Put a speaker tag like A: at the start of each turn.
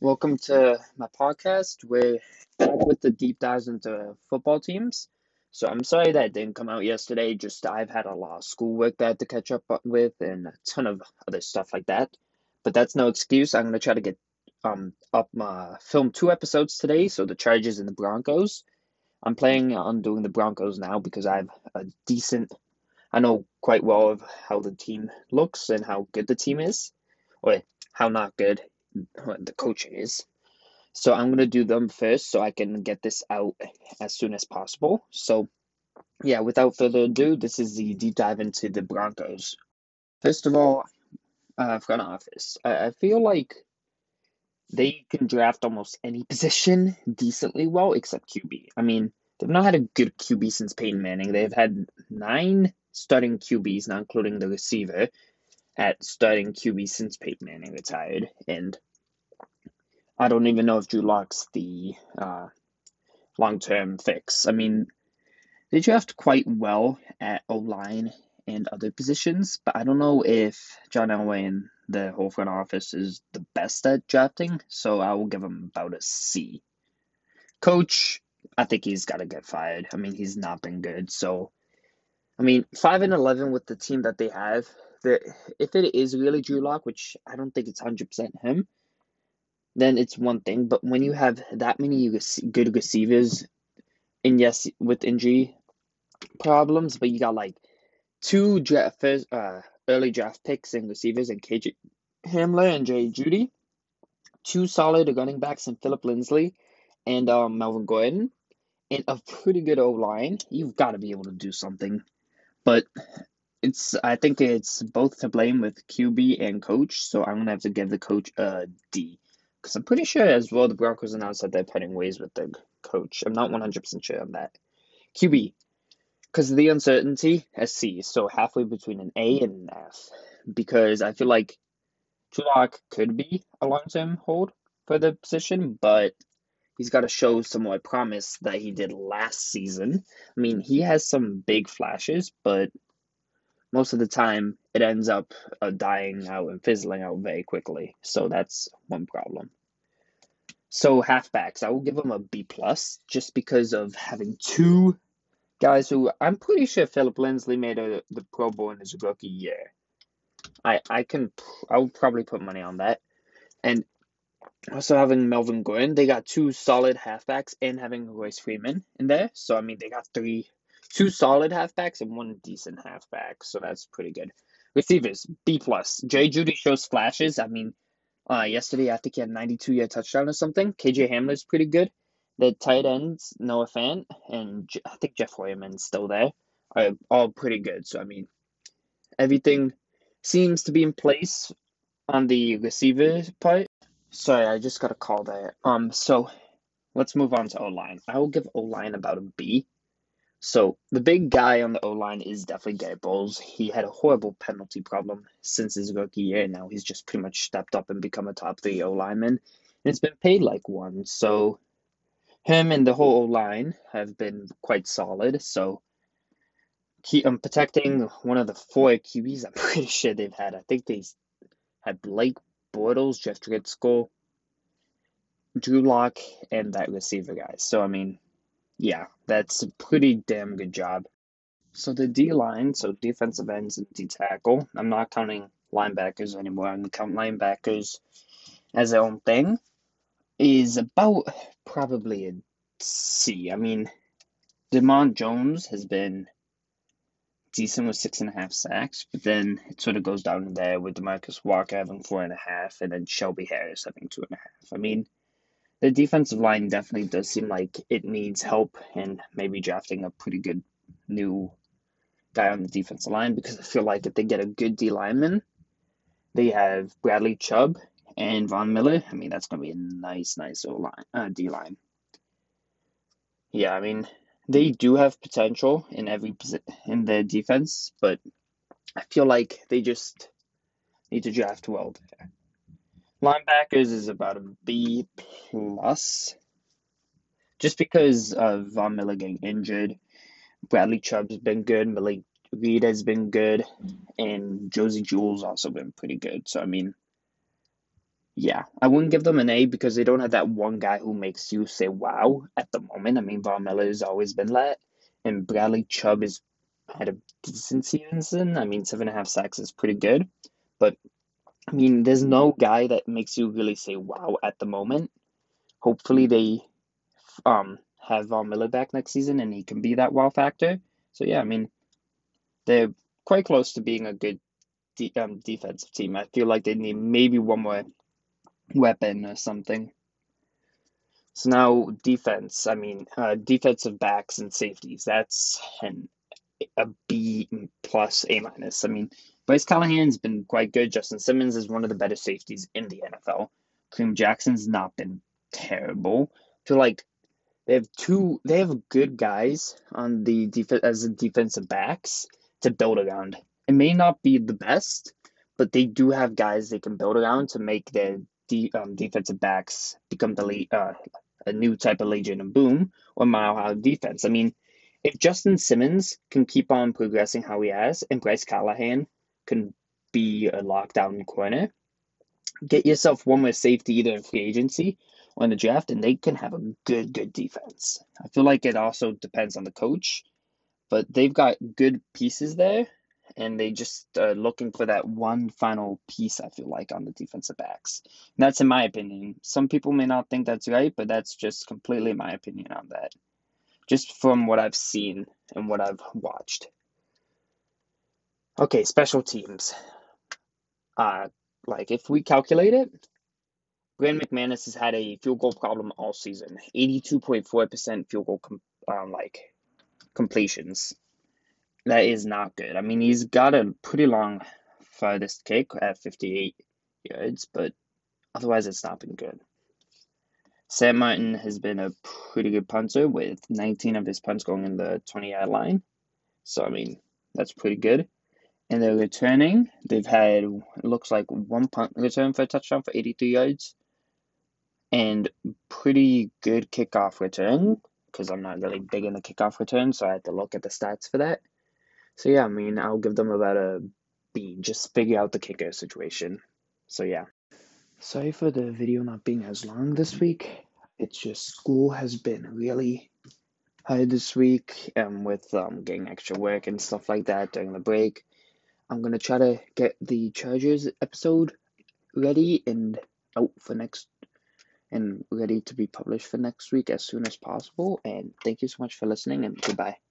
A: Welcome to my podcast. We're back with the deep dives into football teams. So I'm sorry that didn't come out yesterday. Just I've had a lot of schoolwork that I had to catch up with and a ton of other stuff like that. But that's no excuse. I'm gonna try to get um up my film two episodes today. So the Chargers and the Broncos. I'm planning on doing the Broncos now because I have a decent. I know quite well of how the team looks and how good the team is, or how not good the coaching is. So I'm gonna do them first so I can get this out as soon as possible. So yeah, without further ado, this is the deep dive into the Broncos. First of all, uh, front office. I, I feel like they can draft almost any position decently well except QB. I mean, they've not had a good QB since Peyton Manning. They've had nine starting QBs, not including the receiver, at starting QB since Peyton Manning retired. And I don't even know if Drew Lock's the uh, long term fix. I mean, they draft quite well at O line and other positions, but I don't know if John Elway and the whole front office is the best at drafting, so I will give him about a C. Coach, I think he's got to get fired. I mean, he's not been good. So, I mean, five and eleven with the team that they have. If it is really Drew Lock, which I don't think it's hundred percent him, then it's one thing. But when you have that many good receivers, and yes, with injury problems, but you got like two draft first, uh, early draft picks and receivers and KJ Hamler and Jay Jeudy, two solid running backs and Phillip Lindsay and um, Melvin Gordon, and a pretty good O line. You've got to be able to do something, but it's I think it's both to blame with QB and coach. So I'm gonna have to give the coach a D because I'm pretty sure as well the Broncos announced that they're parting ways with the coach. I'm not 100% sure on that. QB, because of the uncertainty, a C, so halfway between an A and an F. Because I feel like Drew Lock could be a long term hold for the position, but he's got to show some more promise that he did last season. I mean, he has some big flashes, but most of the time it ends up uh, dying out and fizzling out very quickly. So that's one problem. So halfbacks, I will give them a B plus just because of having two guys who I'm pretty sure Phillip Lindsay made a, the Pro Bowl in his rookie year. I I can I will probably put money on that. And also having Melvin Gordon, they got two solid halfbacks and having Royce Freeman in there. So I mean they got three two solid halfbacks and one decent halfback. So that's pretty good. Receivers, B plus. Jay Jeudy shows flashes. I mean, uh, yesterday I think he had 92 yard touchdown or something. KJ Hamler's pretty good. The tight ends, Noah Fant and J- I think Jeff Heuerman's still there, are all pretty good. So I mean, everything seems to be in place on the receiver part. Sorry, I just got a call there. Um, so let's move on to O line. I will give O line about a B. So the big guy on the O line is definitely Garett Bolles. He had a horrible penalty problem since his rookie year, and now he's just pretty much stepped up and become a top three O lineman. And it's been paid like one. So him and the whole O line have been quite solid. So keep um, protecting one of the four QBs. I'm pretty sure they've had. I think they had Blake Bortles, Jeff Driskel, Drew Lock, and that receiver guy. So I mean, yeah, that's a pretty damn good job. So the D line, so defensive ends and D tackle, I'm not counting linebackers anymore. I'm counting linebackers as their own thing, is about probably a C. I mean, Dre'Mont Jones has been decent with six and a half sacks, but then it sort of goes down there with Demarcus Walker having four and a half, and then Shelby Harris having two and a half. I mean, the defensive line definitely does seem like it needs help and maybe drafting a pretty good new guy on the defensive line because I feel like if they get a good D lineman, they have Bradley Chubb and Von Miller. I mean, that's going to be a nice, nice O line, uh, D line. Yeah, I mean, they do have potential in every in their defense, but I feel like they just need to draft well there. Linebackers is about a B plus, just because of Von Miller getting injured. Bradley Chubb's been good. Malik Reed has been good, and Josey Jewell's also been pretty good. So I mean, yeah, I wouldn't give them an A because they don't have that one guy who makes you say wow at the moment. I mean, Von Miller has always been that, and Bradley Chubb has had a decent season. I mean, seven and a half sacks is pretty good, but I mean, there's no guy that makes you really say wow at the moment. Hopefully, they um have Von Miller back next season and he can be that wow factor. So yeah, I mean, they're quite close to being a good de- um, defensive team. I feel like they need maybe one more weapon or something. So now defense. I mean, uh, defensive backs and safeties. That's an a B plus A minus. I mean, Bryce Callahan's been quite good. Justin Simmons is one of the better safeties in the NFL. Kareem Jackson's not been terrible. Feel like they have two. They have good guys on the defense as defensive backs to build around. It may not be the best, but they do have guys they can build around to make their de- um, defensive backs become the lead, uh, a new type of Legion and Boom or Mile High defense. I mean, if Justin Simmons can keep on progressing how he has, and Bryce Callahan can be a lockdown corner, get yourself one more safety either in free agency or in the draft, and they can have a good, good defense. I feel like it also depends on the coach, but they've got good pieces there, and they just are looking for that one final piece, I feel like, on the defensive backs. And that's in my opinion. Some people may not think that's right, but that's just completely my opinion on that. Just from what I've seen and what I've watched. Okay, special teams. Uh, like if we calculate it, Brandon McManus has had a field goal problem all season. 82.4% field goal com- um, like completions. That is not good. I mean, he's got a pretty long farthest kick at 58 yards, but otherwise it's not been good. Sam Martin has been a pretty good punter with 19 of his punts going in the 20 yard line. So, I mean, that's pretty good. And they're returning. They've had, looks like one punt return for a touchdown for 83 yards and pretty good kickoff return because I'm not really big in the kickoff return, so I had to look at the stats for that. So yeah, I mean, I'll give them about a B. Just figure out the kicker situation. So yeah. Sorry for the video not being as long this week. It's just school has been really hard this week, and um, with um, getting extra work and stuff like that during the break. I'm gonna try to get the Chargers episode ready and out for next and ready to be published for next week as soon as possible. And thank you so much for listening, and goodbye.